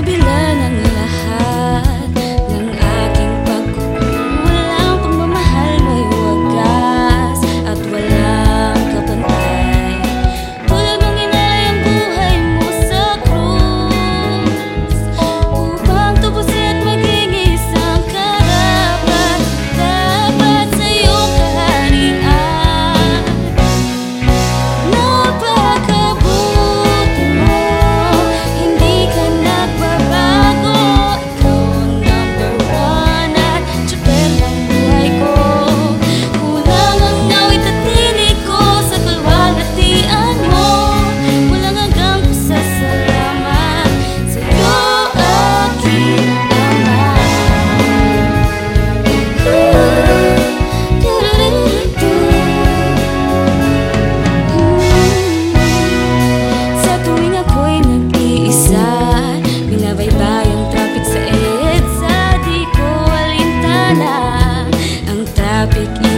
could. topic